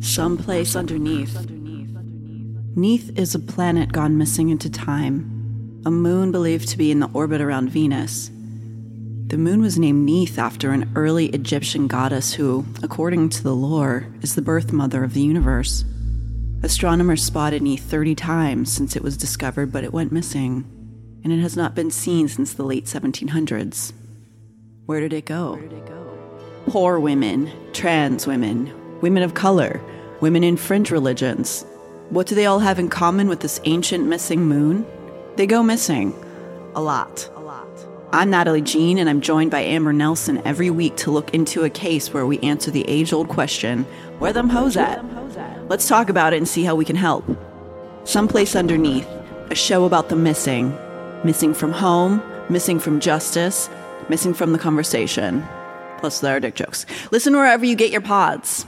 Someplace underneath. Neith is a planet gone missing into time, a moon believed to be in the orbit around Venus. The moon was named Neith after an early Egyptian goddess who, according to the lore, is the birth mother of the universe. Astronomers spotted Neith 30 times since it was discovered, but it went missing, and it has not been seen since the late 1700s. Where did it go? Poor women, trans women, women of color, women in fringe religions. What do they all have in common with this ancient missing moon? They go missing. A lot. A lot. I'm Natalie Jean, and I'm joined by Amber Nelson every week to look into a case where we answer the age old question where them hoes at? Let's talk about it and see how we can help. Someplace Underneath, a show about the missing. Missing from home, missing from justice, missing from the conversation. Plus, there are dick jokes. Listen wherever you get your pods.